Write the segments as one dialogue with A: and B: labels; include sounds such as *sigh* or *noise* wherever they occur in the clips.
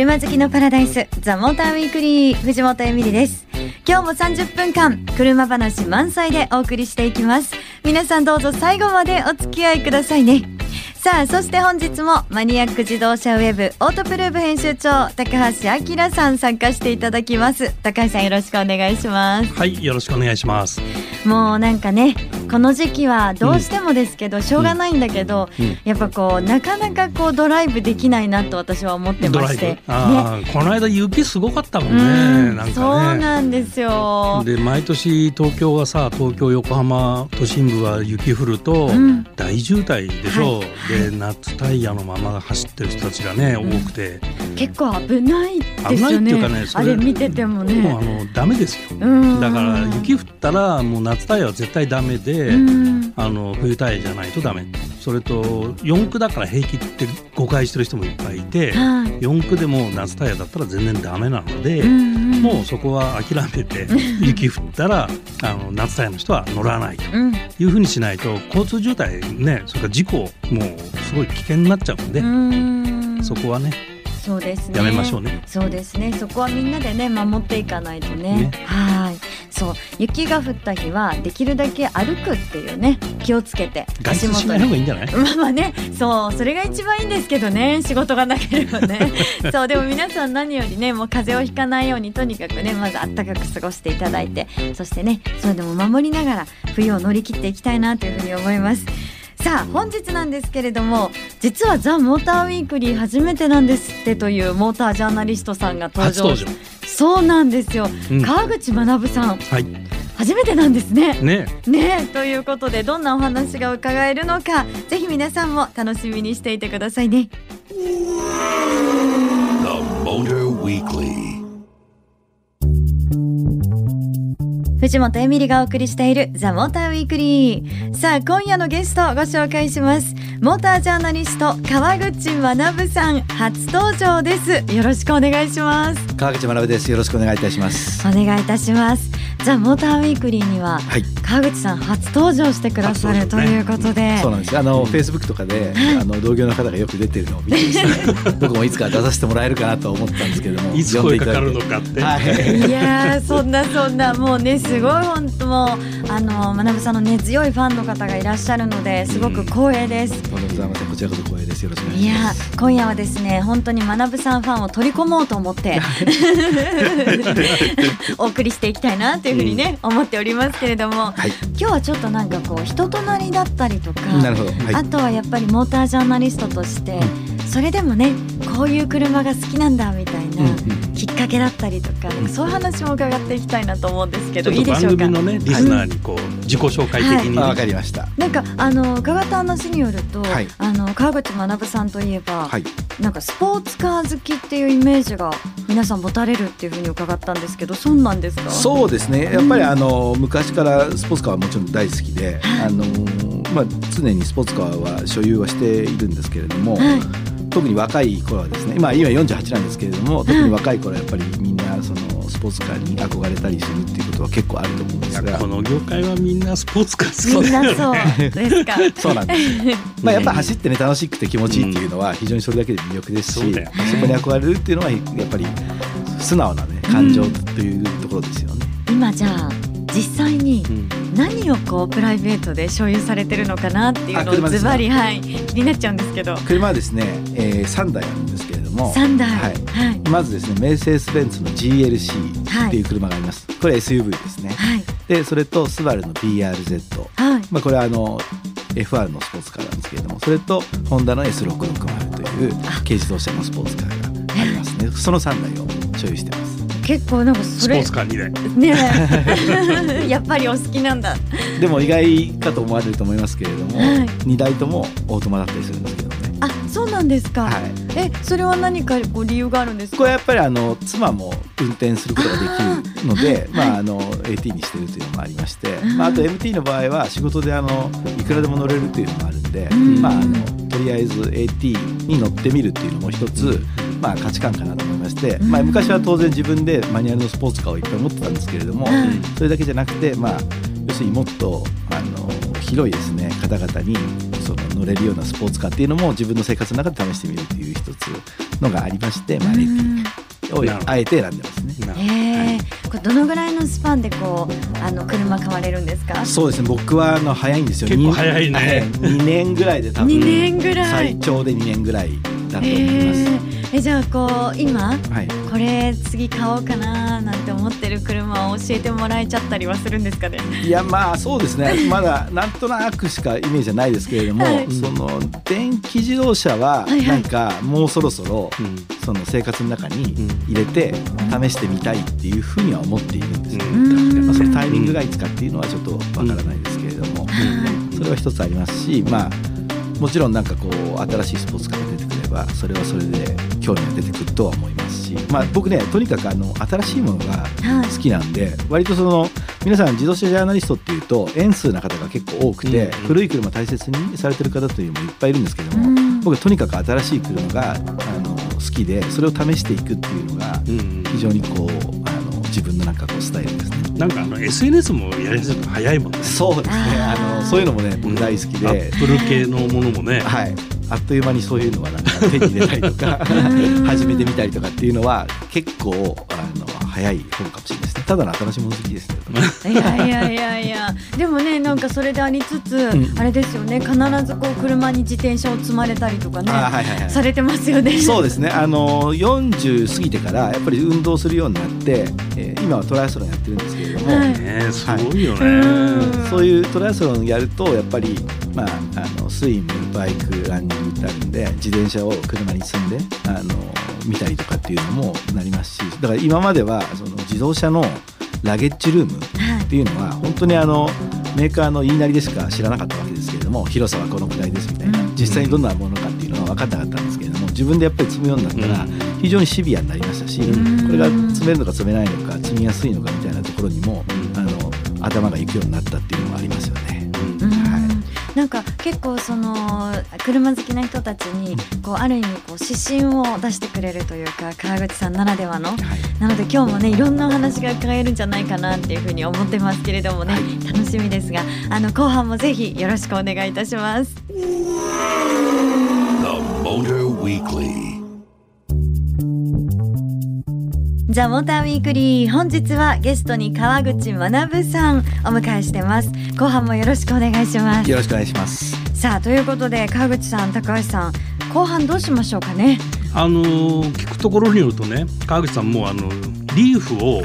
A: 車好きのパラダイスザモーターウィークリー藤本恵美里です。今日も30分間車話満載でお送りしていきます。皆さんどうぞ最後までお付き合いくださいね。さあそして本日もマニアック自動車ウェブオートプルーブ編集長高橋明さん参加していただきます。高橋さんよろしくお願いします。
B: はいよろしくお願いします。
A: もうなんかねこの時期はどうしてもですけど、うん、しょうがないんだけど、うん、やっぱこうなかなかこうドライブできないなと私は思ってまして、ね、
B: この間雪すごかったもんね、うん、なんかね。
A: そうなんですよ。
B: で毎年東京はさ東京横浜都心部は雪降ると大渋滞でしょ、はい。で夏タイヤのまま走ってる人たちがね、多くて。
A: 結構危ないですよね、ね、あれ見ててもね。
B: もうあのダメですよ。だから雪降ったらもう夏タイヤは絶対ダメであの冬タイヤじゃないとダメそれと四駆だから平気って誤解してる人もいっぱいいて、四駆でも夏タイヤだったら全然ダメなので、もうそこは諦めて *laughs* 雪降ったらあの夏タイヤの人は乗らないというふうにしないと交通渋滞ねそれから事故もうすごい危険になっちゃうんでそこはね
A: そうですね。
B: やめましょうね。
A: そうですね。そこはみんなでね守っていかないとね。ねはい。そう雪が降った日はできるだけ歩くっていうね気をつけて
B: 足元に。いいんじゃない？*laughs*
A: まあまあね、そうそれが一番いいんですけどね仕事がなければね。*laughs* そうでも皆さん何よりねもう風邪をひかないようにとにかくねまずあったかく過ごしていただいてそしてねそれでも守りながら冬を乗り切っていきたいなというふうに思います。さあ本日なんですけれども実はザ・モーターウィークリー初めてなんですってというモータージャーナリストさんが登場。そうなんですよ、うん、川口学さん、はい、初めてなんですね。
B: ね。
A: ね。ということでどんなお話が伺えるのかぜひ皆さんも楽しみにしていてくださいね。藤本エミリがお送りしているザ・モーターウィークリー。さあ今夜のゲストをご紹介します。モータージャーナリスト川口学さん初登場です。よろしくお願いします。
C: 川口学です。よろしくお願いいたします。
A: お願いいたします。ザ・モーターウィークリーには、はい、川口さん初登場してくださる、ね、ということで。
C: そうなんです。あのフェイスブックとかで、あの同業の方がよく出てるのを見て僕 *laughs* もいつか出させてもらえるかなと思ったんですけども
B: いつ声かかるのかって、
A: はい、いやそんなそんな。もうねすごい本当もあの学さんの根強いファンの方がいらっしゃるのですごく光栄です、
C: うん、こちらこそ光栄です。よろしくお願いします。
A: いや今夜はですね本当に学さんファンを取り込もうと思って *laughs* お送りしていきたいなというふうにね、うん、思っておりますけれども、はい、今日はちょっとなんかこう人となりだったりとか
C: はい、
A: あとはやっぱりモータージャーナリストとして、うん。それでもねこういう車が好きなんだみたいなきっかけだったりとかそういう話も伺っていきたいなと思うんですけどいいでしょうか？
B: 番組のねリスナーにこう、自己紹介的に、
C: わ、はい、かりました。
A: なんかあの伺った話によると、はい、あの川口学さんといえば、はい、なんかスポーツカー好きっていうイメージが皆さん持たれるっていうふうに伺ったんですけどそうなんですか？
C: そうですね。やっぱりあの、昔からスポーツカーはもちろん大好きで、あのまあ、常にスポーツカーは所有はしているんですけれども、特に若い頃はですね、まあ、今48なんですけれども特に若い頃はやっぱりみんなそのスポーツカーに憧れたりするっていうことは結構あると思うんですが。
B: この業界はみんなスポーツカー
A: 好きだよ、ね、そうですか
C: そうなんです。*laughs* まあやっぱ走ってね楽しくて気持ちいいっていうのは非常にそれだけで魅力ですし、うんそこに憧れるっていうのはやっぱり素直なね感情というところですよね、
A: うん、今じゃあ実際に何をこうプライベートで所有されてるのかなっていうのをズバリはい気になっちゃうんですけど。
C: 車はですね、えー、3台あるんですけれども。
A: 3台、
C: はい。はい、まずですねメルセデス・ベンツの GLC っていう車があります、はい、これ SUV ですね、はい、でそれとスバルの BRZ、はい。まあ、これはあの FR のスポーツカーなんですけれどもそれとホンダの S660 という軽自動車のスポーツカーがありますね。その3台を所有してます
A: 結構なんかそれ
B: スポーツカー2
A: 台ね *laughs* やっぱりお好きなんだ。
C: でも意外かと思われると思いますけれども、はい、2台ともオートマだったりするんですけどね。
A: あそうなんですか、はい、えそれは何かこう理由があるんですか？
C: これやっぱりあの妻も運転することができるのでまああの AT にしてるというのもありまして、まあ、あと MT の場合は仕事であのいくらでも乗れるというのもあるんで、まああのとりあえず AT に乗ってみるっていうのも一つ、まあ、価値観かなと思いまして、まあ、昔は当然自分でマニュアルのスポーツカーをいっぱい持ってたんですけれども、それだけじゃなくて、まあ、要するにもっとあの広いですね方々にその乗れるようなスポーツカーっていうのも自分の生活の中で試してみるっていう一つのがありまして、まあ、レティをあえて選んでますね。
A: えー、これどのぐらいのスパンでこうあの車買われるんですか？
C: そうですね。僕はあの早いんですよ。
B: 結構早いね。
C: 2年ぐらいで多分。
A: 2年ぐらい。
C: 最長で2年ぐらいだと思います。
A: えじゃあこう今、はい、これ次買おうかななんて思ってる車を教えてもらえちゃったりはするんですかね？
C: いやまあそうですね。*laughs* まだなんとなくしかイメージはないですけれども、はい、その電気自動車はなんかもうそろそろその生活の中に入れて試してみたいっていうふうには思っているんですよ、ね、まあ、そのタイミングがいつかっていうのはちょっとわからないですけれども、それは一つありますしまあもちろんなんかこう新しいスポーツカーが出てくればそれはそれで興味が出てくるとは思いますし、まあ、僕ねとにかくあの新しいものが好きなんで、はい、割とその皆さん自動車ジャーナリストっていうと円数な方が結構多くて、うん、古い車大切にされてる方というのもいっぱいいるんですけども、うん、僕はとにかく新しい車があの好きでそれを試していくっていうのが非常にこうあの自分のなんかこうスタイルですね。
B: なんかあの SNS もやりやすい早いもんね。
C: そうですね。あのそういうのもね僕大好きで。ア
B: ップル系のものもね。
C: はい。あっという間にそういうのはなんか手に入れたりとか *laughs* 始めてみたりとかっていうのは結構あの早い本かもしれないですね。ただの新しいもの好きですね。
A: いやいやいやいや。でもねなんかそれでありつつ、うん、あれですよね。必ずこう車に自転車を積まれたりとかね、はいはいはい、されてますよね。
C: そうですね。あの40過ぎてからやっぱり運動するようになって、えー、今はトライアスロンやってるんです
B: ねすごい。よね、
C: はい、そういうトライアスロンやるとやっぱりまああのスイムバイクランニングってあるんで自転車を車に積んであの見たりとかっていうのもなりますしだから今まではその自動車のラゲッジルームっていうのは本当にあのメーカーの言いなりでしか知らなかったわけですけれども広さはこのくらいですみたいな。実際にどんなものかっていうのは分かんなかったんですけれども自分でやっぱり積むようになったら非常にシビアになりましたしこれが積めるのか積めないのか積みやすいのかみたいなところにもあの頭がいくようになったっていうのもありますよね。
A: なんか結構その車好きな人たちにこうある意味こう指針を出してくれるというか川口さんならではの、はい、なので今日もねいろんなお話が伺えるんじゃないかなっていうふうに思ってますけれどもね、はい、楽しみですがあの後半もぜひよろしくお願いいたします。ザ・モーターウィークリー本日はゲストに川口学さんお迎えしてます。後半もよろしくお願いします。
C: よろしくお願いします。
A: さあということで川口さん高橋さん後半どうしましょうかね。
B: あの聞くところによるとね川口さんもあのリーフを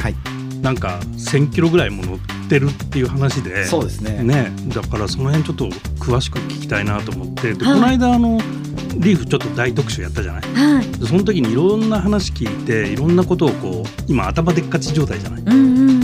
B: なんか1000キロぐらいも乗ってるっていう話で、
C: そうですね。
B: ねだからその辺ちょっと詳しく聞きたいなと思ってで、はい、この間あのリーフちょっと大特集やったじゃない、はい、その時にいろんな話聞いていろんなことをこう今頭でっかち状態じゃない、うんう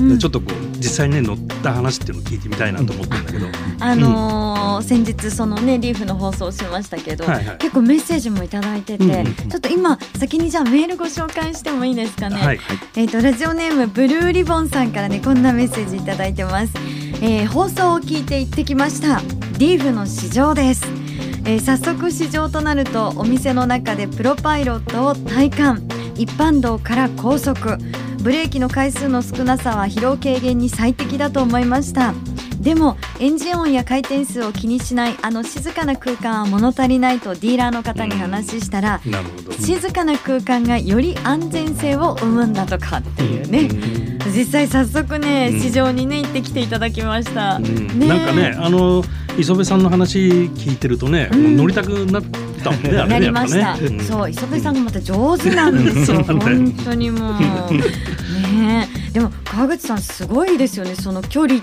B: んうん、ちょっとこう実際にね乗った話っていうのを聞いてみたいなと思ってるんだけど、
A: あのーうん、先日そのねリーフの放送しましたけど、はいはい、結構メッセージも頂いてて、うんうんうん、ちょっと今先にじゃあメールご紹介してもいいですかね、はいはい、えっ、ー、とラジオネームブルーリボンさんからねこんなメッセージ頂いてます、えー、放送を聞いて行ってきました。リーフの市場ですえー、早速試乗となるとお店の中でプロパイロットを体感。一般道から高速。ブレーキの回数の少なさは疲労軽減に最適だと思いました。でもエンジン音や回転数を気にしないあの静かな空間は物足りないとディーラーの方に話したら、静かな空間がより安全性を生むんだとかっていうね、実際早速ね、市場にね行ってきていただきました、ね、
B: なんかねあの磯部さんの話聞いてるとね、乗りたくなったもんね
A: なりました、そう磯部さんがまた上手なんですよ本当にもう。ねでも川口さんすごいですよねその距離。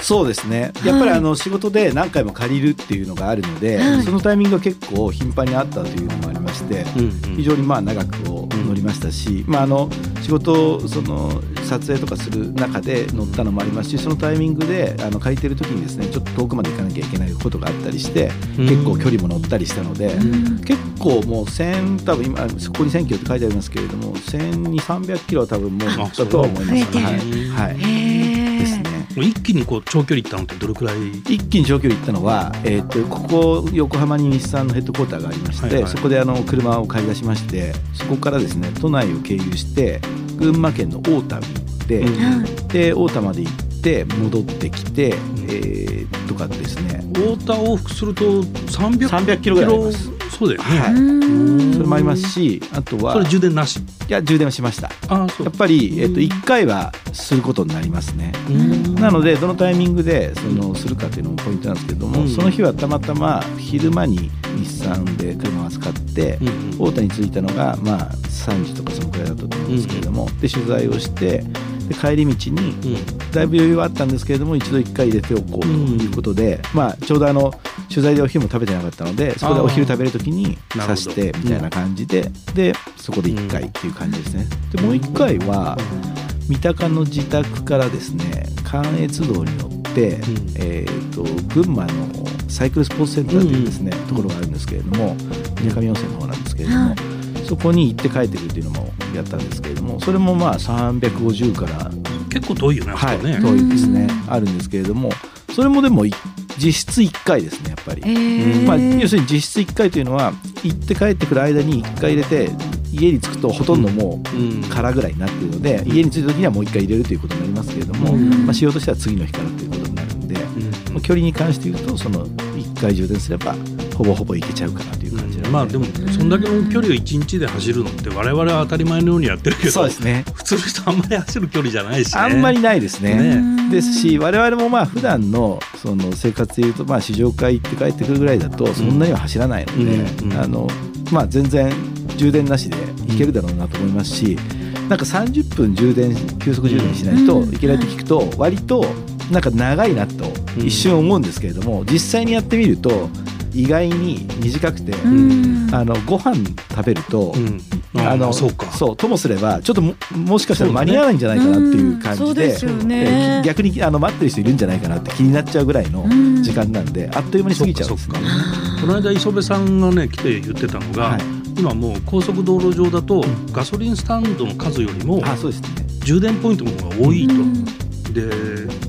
C: そうですね。やっぱりあの仕事で何回も借りるっていうのがあるので、はい、そのタイミングが結構頻繁にあったというのもありまして、うんうん、非常にまあ長くを乗りましたし、うん、まあ、あの仕事その撮影とかする中で乗ったのもありますしそのタイミングであの借りてる時にですねちょっと遠くまで行かなきゃいけないことがあったりして、うん、結構距離も乗ったりしたので、うん、結構もう1000多分今そこに1000キロって書いてありますけれども1200300キロは多分もう乗ったとは思います。はい、はい。
B: 一気にこう長距離行ったのってどれくらい？
C: 一気に長距離行ったのは、えーと、ここ横浜に日産のヘッドクォーターがありまして、はいはい、そこであの車を買い出しましてそこからですね都内を経由して群馬県の大田に行って、うん、で大田まで行ってて戻ってきて、えー、とかですね。
B: 太田往復すると300
C: 300キロぐらいあります
B: そうだよね、
C: はい、それもありますしあとは
B: それ充電なし？い
C: や充電はしました。
B: あそう。
C: やっぱり、えっと、1回はすることになりますね。なのでどのタイミングでそのするかっていうのもポイントなんですけれども、その日はたまたま昼間に日産で車を扱って、太田に着いたのがまあ3時とかそのくらいだったと思うんですけれども、で取材をしてで帰り道に、だいぶ余裕はあったんですけれども一度1回入れておこうということで、まあ、ちょうどあの取材でお昼も食べてなかったのでそこでお昼食べる時に刺してみたいな感じで、でそこで1回っていう感じですね。でもう1回は三鷹の自宅からですね関越道に乗って、えーと、群馬のサイクルスポーツセンターというですね、ところがあるんですけれども水上温泉の方なんですけれども。そこに行って帰ってくるっていうのもやったんですけれどもそれもまあ350から
B: 結構遠いよね,、
C: はい、ね。遠いですね。あるんですけれどもそれもでも実質1回ですねやっぱり、えー、まあ、要するに実質1回というのは行って帰ってくる間に1回入れて家に着くとほとんどもう空ぐらいになっているので、家に着いた時にはもう1回入れるということになりますけれども、まあ、仕様としては次の日からということになるんで、距離に関して言うとその1回充電すればほぼほぼいけちゃうかな
B: まあでもそんだけの距離を1日で走るのって我々は当たり前のようにやってるけど
C: そうです、ね、
B: 普通の人あんまり走る距離じゃないし、ね、
C: あんまりないですね。ね。ですし我々もまあ普段のその生活でいうとまあ試乗会行って帰ってくるぐらいだとそんなには走らないので、あのまあ、全然充電なしでいけるだろうなと思いますし、なんか30分充電急速充電しないといけないと聞くと割となんか長いなと一瞬思うんですけれども、実際にやってみると意外に短くて、あのご飯食べると、あのそうか。そうともすればちょっとももしかしたら間に合わないんじゃないかなっていう感じで,、
A: ね、
C: 逆にあの待ってる人いるんじゃないかなって気になっちゃうぐらいの時間なんで、あっという間に過ぎちゃうんですね。
B: この間磯部さんがね来て言ってたのが、はい、今もう高速道路上だとガソリンスタンドの数よりも、あそうですね、充電ポイントの方が多いと。で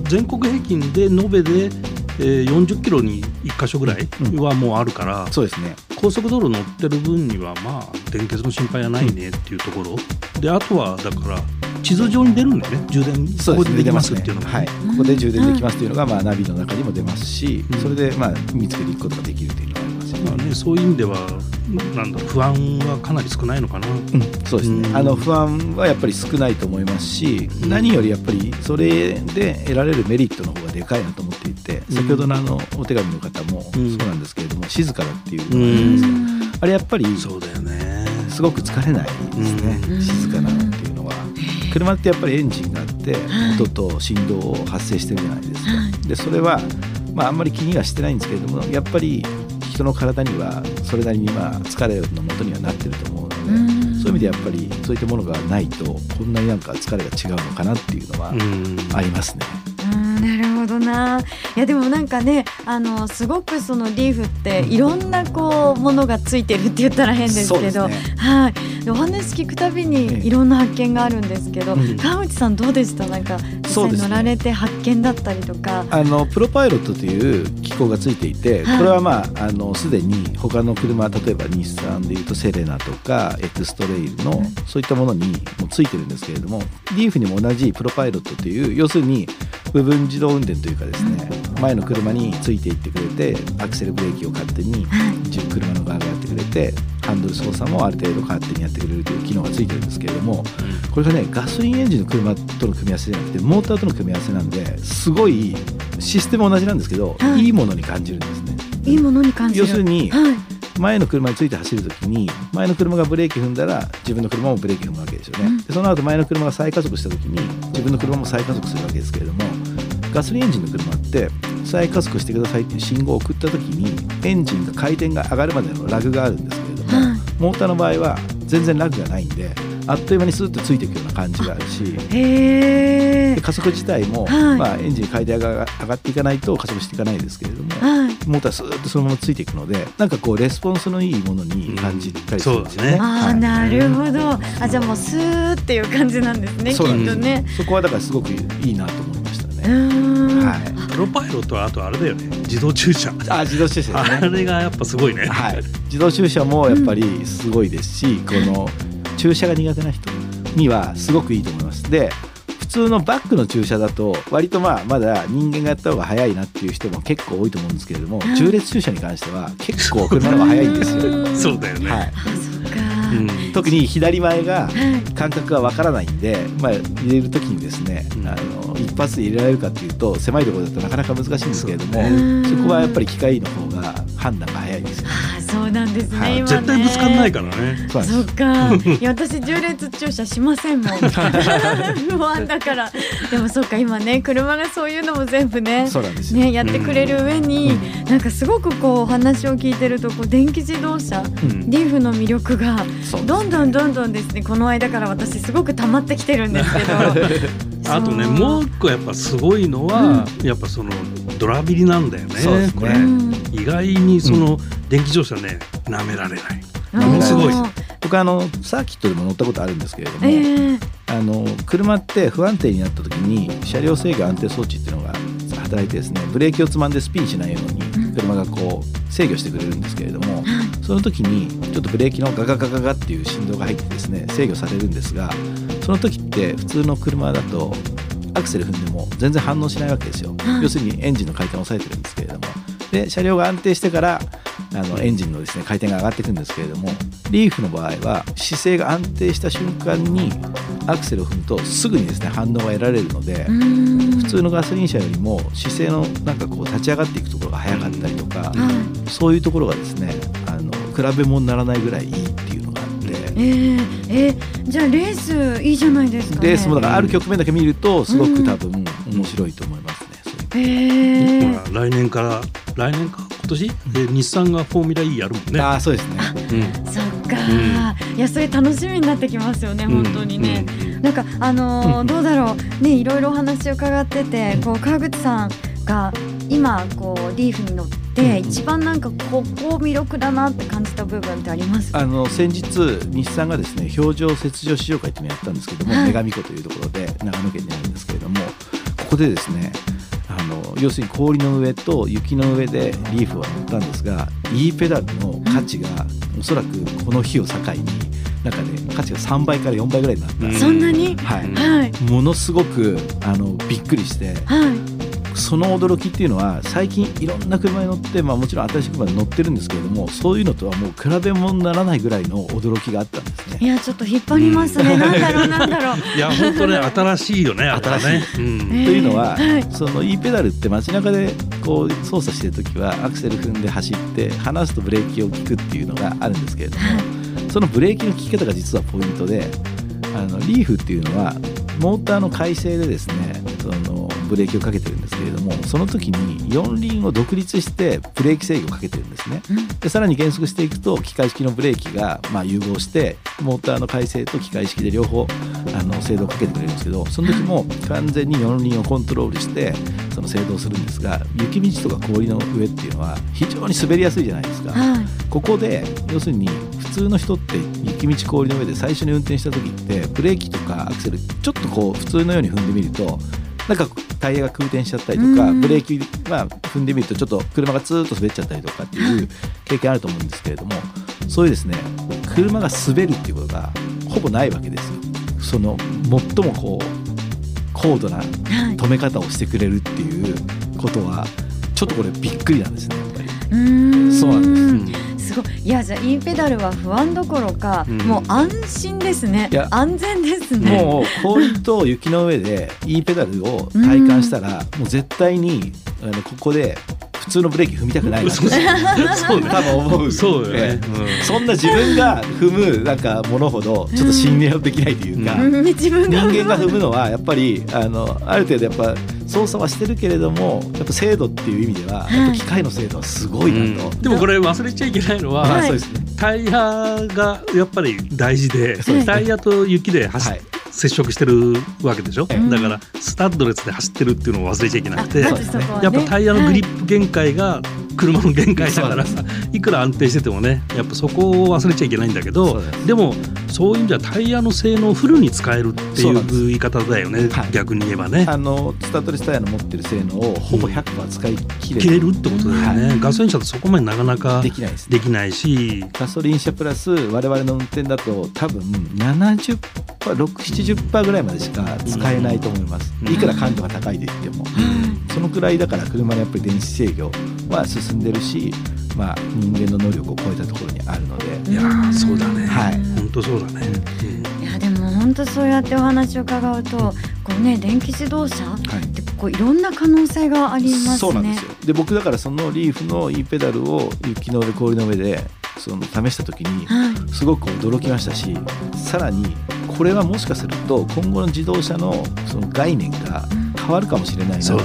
B: 全国平均で延べでえー、40キロに1箇所ぐらいはもうあるから、
C: うん、そうですね。
B: 高速道路乗ってる分にはまあ電結の心配はないねっていうところ、であとはだから地図上に出るんだよね。充電。ここでできますっていうのが、
C: ね、はい、ここで充電できますっていうのが、まあ、ナビの中にも出ますし、それでまあ見つけていくことができるというのがありますよね,、まあね
B: そういう意味ではなんだ不安はかなり少ないのかな、うん、
C: そうですね、あの不安はやっぱり少ないと思いますし、何よりやっぱりそれで得られるメリットの方がでかいなと思っていて、先ほどのあのお手紙の方もそうなんですけれども、静かだっていうのがあいですか、あれやっぱり
B: そうだよね。
C: すごく疲れないですね、静かなのっていうのは。車ってやっぱりエンジンがあって音と振動を発生してるじゃないですか。でそれはまあ、あんまり気にはしてないんですけれどもやっぱり人の体にはそれなりにまあ疲れのもとにはなってると思うので、そういう意味でやっぱりそういったものがないとこんなになんか疲れが違うのかなっていうのはありますね。
A: なるほどな。いやでもなんかねあのすごくそのリーフっていろんなこうものがついてるって言ったら変ですけど、ね、はい。お話聞くたびにいろんな発見があるんですけど、ええ、川内さんどうでした？なんか実際乗られて発見だったりとか、
C: ね、あのプロパイロットというがついていて、はい、これはまああのすでに他の車例えば日産でいうとセレナとかエクストレイルの、うん、そういったものにもついてるんですけれどもリーフにも同じプロパイロットという要するに部分自動運転というかですね前の車についていってくれてアクセルブレーキを勝手に車の側がやってくれてハンドル操作もある程度勝手にやってくれるという機能がついてるんですけれどもこれがねガソリンエンジンの車との組み合わせじゃなくてモーターとの組み合わせなんですごいシステム同じなんですけど、はい、いいものに感じるんですね。
A: いいものに感じ
C: る。要するに、はい。前の車について走るときに前の車がブレーキ踏んだら自分の車もブレーキ踏むわけですよね、うん、でその後前の車が再加速したときに自分の車も再加速するわけですけれどもガソリンエンジンの車って再加速してくださいっていう信号を送ったときにエンジンが回転が上がるまでのラグがあるんですモーターの場合は全然ラグがないんであっという間にスーッとついていくような感じがあるしで加速自体も、はい、まあ、エンジン回転が上がっていかないと加速していかないですけれども、はい、モータースーッとそのままついていくのでなんかこうレスポンスのいいものに感じたりするんですよね。うん、
A: あ、はい、なるほど。あじゃあもうスーっていう感じなんですね
C: そうなん
A: です。ね。
C: そこはだからすごくいいなと思いましたね。
B: はい、プロパイロットはあとあれだよね。自動駐車。
C: あ自動駐車、
B: ね、あれがやっぱすごいね、
C: はい、自動駐車もやっぱりすごいですし、うん、この駐車が苦手な人にはすごくいいと思います。で普通のバックの駐車だと割とまあまだ人間がやった方が早いなっていう人も結構多いと思うんですけれども、縦列駐車に関しては結構車の方が早いんですよ。*laughs*
B: そうだよね、
C: はい
A: うん、
C: 特に左前が感覚がわからないんで、まあ、入れる時にですね、あの一発で入れられるかっていうと狭いところだとなかなか難しいんですけれどもそこはやっぱり機械の方が判断が早いですよ、ね。
A: そうなんですね、はい、
B: ね絶対ぶつかんないからね。
A: そっか。いや私縦列駐車しませんもん。*laughs* 不安だから。でもそっか今ね車がそういうのも全部ねねやってくれる上に、うん、なんかすごくこうお話を聞いてるとこう電気自動車、うん、リーフの魅力がどんどんどんどんですね。この間から私すごく溜まってきてるんですけど。*laughs*
B: あとねもう一個やっぱすごいのは、うん、やっぱそのドラビリなんだよね。これ、意外にその電気自動車ね舐められない。ものすごい。
C: 僕あのサーキットでも乗ったことあるんですけれども、えー、あの車って不安定になった時に車両制御安定装置っていうのが働いてですねブレーキをつまんでスピンしないように車がこう制御してくれるんですけれども、その時にちょっとブレーキのガガガガガっていう振動が入ってですね制御されるんですがその時って普通の車だとアクセル踏んでも全然反応しないわけですよ、要するにエンジンの回転を抑えてるんですけれども。で車両が安定してからあのエンジンのですね回転が上がっていくんですけれどもリーフの場合は姿勢が安定した瞬間にアクセルを踏むとすぐにですね反応が得られるので普通のガソリン車よりも姿勢のなんかこう立ち上がっていくところが早かったりとか、そういうところがですね比べ物にならないぐらいいいっていうのがあって。
A: えー、えー、じゃあレースいいじゃないですか、
C: ね、レースもだからある局面だけ見るとすごく多分面白いと思いますね。
A: うん、え
B: ー、来年から来年か今年？で日産がフォーミュラ E やるもんね。
C: あそうですね。
A: うん、そっか、うん、いやそれ楽しみになってきますよね本当にね。うん、なんかあのー、*laughs* どうだろう。ねいろいろお話を伺っててこう川口さんが今こうリーフに乗って一番なんかここ魅力だなって感じた部分ってあります？
C: あの先日日産がですね表情切除試乗会っていうのをやったんですけども、はい、女神湖というところで長野県にあるんですけれどもここでですねあの要するに氷の上と雪の上でリーフは乗ったんですが E ペダルの価値がおそらくこの日を境になんかね価値が3倍から4倍ぐらいになった、
A: そんなに、
C: はい、はい、ものすごくあのびっくりして、はいその驚きっていうのは最近いろんな車に乗って、まあ、もちろん新しい車に乗ってるんですけれどもそういうのとはもう比べ物にならないぐらいの驚きがあったんですね。
A: いやちょっと引っ張りますね、うん、なんだろうなんだろう。
B: いや本当ね新しいよね
C: 新しい。ねうん、というのは、はい、その E ペダルって街中でこう操作してる時はアクセル踏んで走って離すとブレーキを効くっていうのがあるんですけれども、はい、そのブレーキの効き方が実はポイントであのリーフっていうのはモーターの改正でですねそのブレーキをかけてるんですけれどもその時に四輪を独立してブレーキ制御をかけてるんですね、でさらに減速していくと機械式のブレーキがまあ融合してモーターの回生と機械式で両方あの制動をかけてくれるんですけどその時も完全に四輪をコントロールしてその制動するんですが雪道とか氷の上っていうのは非常に滑りやすいじゃないですか、はい、ここで要するに普通の人って雪道氷の上で最初に運転した時ってブレーキとかアクセルちょっとこう普通のように踏んでみるとなんかタイヤが空転しちゃったりとか、ブレーキまあ踏んでみるとちょっと車がツーッと滑っちゃったりとかっていう経験あると思うんですけれどもそういうですね車が滑るっていうことがほぼないわけですよ。その最もこう高度な止め方をしてくれるっていうことはちょっとこれびっくりなんですねやっぱり。そうなんです。
A: すごい *laughs* いやじゃあ E ペダルは不安どころか、うん、もう安心ですね。安全ですね。
C: もう氷と雪の上で E ペダルを体感したら、もう絶対にあのここで普通のブレーキ踏みたくないな。そう多分思う。
B: そうよね、
C: うん、そんな自分が踏むなんかものほどちょっと信頼できないというか、うん、人間が踏むのはやっぱりあのある程度やっぱ操作はしてるけれどもやっぱ精度っていう意味では、やっぱ機械の精度はすごいなと、
B: うん、でもこれ忘れちゃいけないのは、はい、タイヤがやっぱり大事で、タイヤと雪で走っはい。接触してるわけでしょ、うん、だからスタッドレスで走ってるっていうのを忘れちゃいけなくて、やっぱタイヤのグリップ限界が車の限界だからさいくら安定しててもねやっぱそこを忘れちゃいけないんだけどでもそういう意味ではタイヤの性能をフルに使えるっていう言い方だよね、はい、逆に言えばね。
C: あのスタッドレスタイヤの持ってる性能をほぼ100%使い切れ
B: る、うん、れるってことだよね、はい、ガソリン車とそこまでなかなかできないです、ね、できないし。
C: ガソリン車プラス我々の運転だと多分70% 670%ぐらいまでしか使えないと思います、うん、いくら感度が高いで言っても、うん、そのくらいだから車のやっぱり電子制御は進んでるしまあ、人間の能力を超えたところにあるので。
B: いやそうだね。はい。本当そうだね、
A: いやでも本当そうやってお話を伺うとこうね電気自動車ってこういろんな可能性がありますね、
C: そうなんですよ。で僕だからそのリーフの e ペダルを雪の上氷の上でその試した時にすごく驚きましたし、さらにこれはもしかすると今後の自動車のその概念が変わるかもしれないなという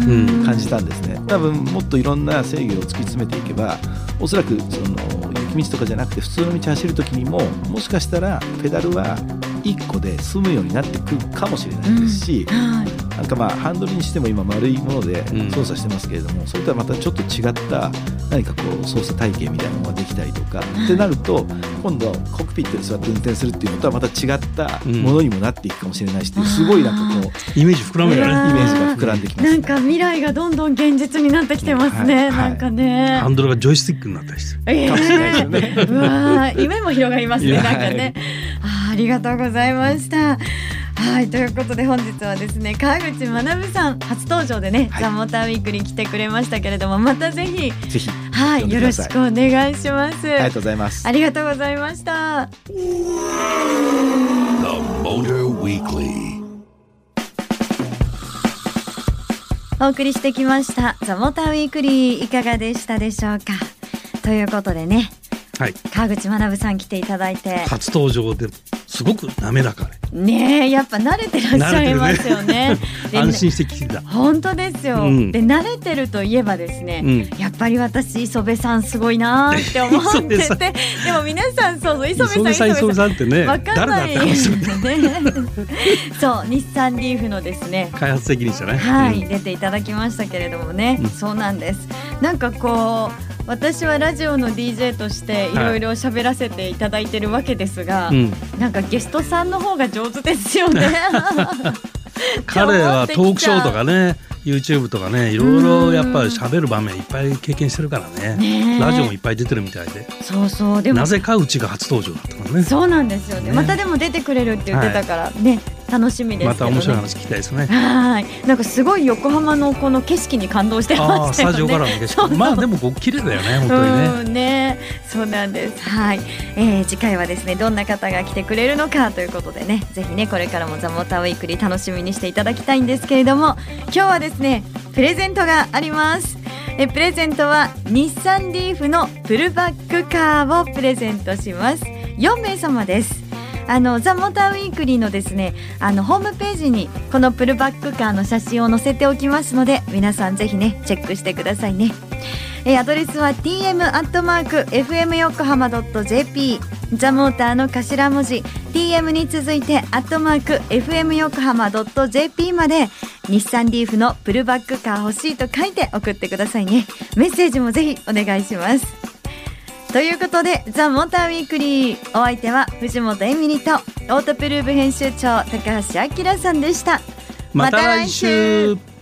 C: ふうに感じたんですね。多分もっといろんな制御を突き詰めていけばおそらくその雪道とかじゃなくて普通の道走る時にももしかしたらペダルは1個で済むようになってくるかもしれないですし、うん。はい、なんかまあハンドルにしても今丸いもので操作してますけれども、うん、それとはまたちょっと違った何かこう操作体系みたいなのができたりとか、ってなると今度コックピットに座って運転するっていうのとはまた違ったものにもなっていくかもしれないし、うん、すごいなんかこ
B: うイメージ膨らむよね。
C: イメージが膨らんできます、
A: ね、なんか未来がどんどん現実になってきてますね、はい、なんかね。
B: ハンドルがジョイスティックになったりして、
A: えー、かもしれないですよね。うわ夢も広がりますね。なんかね、あありがとうございました。はいということで本日はですね川口学さん初登場でね、はい、ザ・モーターウィークに来てくれましたけれどもまたぜひ
C: ぜひ
A: はいよろしくお願いします。
C: ありがとうございます。
A: ありがとうございました。お送りしてきましたザ・モーターウィークリーいかがでしたでしょうか？ということでねはい、川口学さん来ていただいて。
B: 初登場ですごく滑らか
A: ねやっぱ慣れてらっしゃいますよね。
B: ね安心して聞いた。
A: 本当ですよ。うん、で慣れてるといえばですね、うん、やっぱり私磯部さんすごいなって思ってて、でも皆さんそうそう磯部さん
B: 磯部さんってね、
A: わかんないね。*laughs* そう日産リーフのですね
B: 開発責任者ね。
A: はい、うん、出ていただきましたけれどもね、そうなんです。なんかこう。私はラジオの DJ としてい。ろいろ喋らせていただいてるわけですが、はい、なんかゲストさんの方が上手ですよね。*laughs*
B: 彼はトークショーとかね YouTube とかねいろいろやっぱり喋る場面いっぱい経験してるからね。ねラジオもいっぱい出てるみたいで。
A: そうそう。
B: でもなぜかうちが初登場だったからね。
A: そうなんですよね、ね、またでも出てくれるって言ってたからね、はい楽しみです、ね、
B: また面白い話聞きたいですね。
A: はい、なんかすごい横浜のこの景色に感動してま
B: した、ね、スタジオからの景色。まあでもご綺麗だよね、本当
A: にね。ね、そうなんです。はい、えー、次回はですね、どんな方が来てくれるのかということでね、ぜひねこれからもザモーターウィークリー楽しみにしていただきたいんですけれども、今日はですね、プレゼントがあります。えプレゼントは日産リーフのプルバックカーをプレゼントします。4名様です。あのザ・モーターウィークリーのですねあのホームページにこのプルバックカーの写真を載せておきますので皆さんぜひねチェックしてくださいね。えアドレスは tm アットマーク fm 横浜 .jp ザ・モーターの頭文字。tm に続いてアットマーク fm 横浜 .jp まで日産リーフのプルバックカー欲しいと書いて送ってくださいね。メッセージもぜひお願いします。ということで「ザ・モーターウィークリーお相手は藤本エミリとオートプルーブ編集長高橋明さんでした。
B: また来週。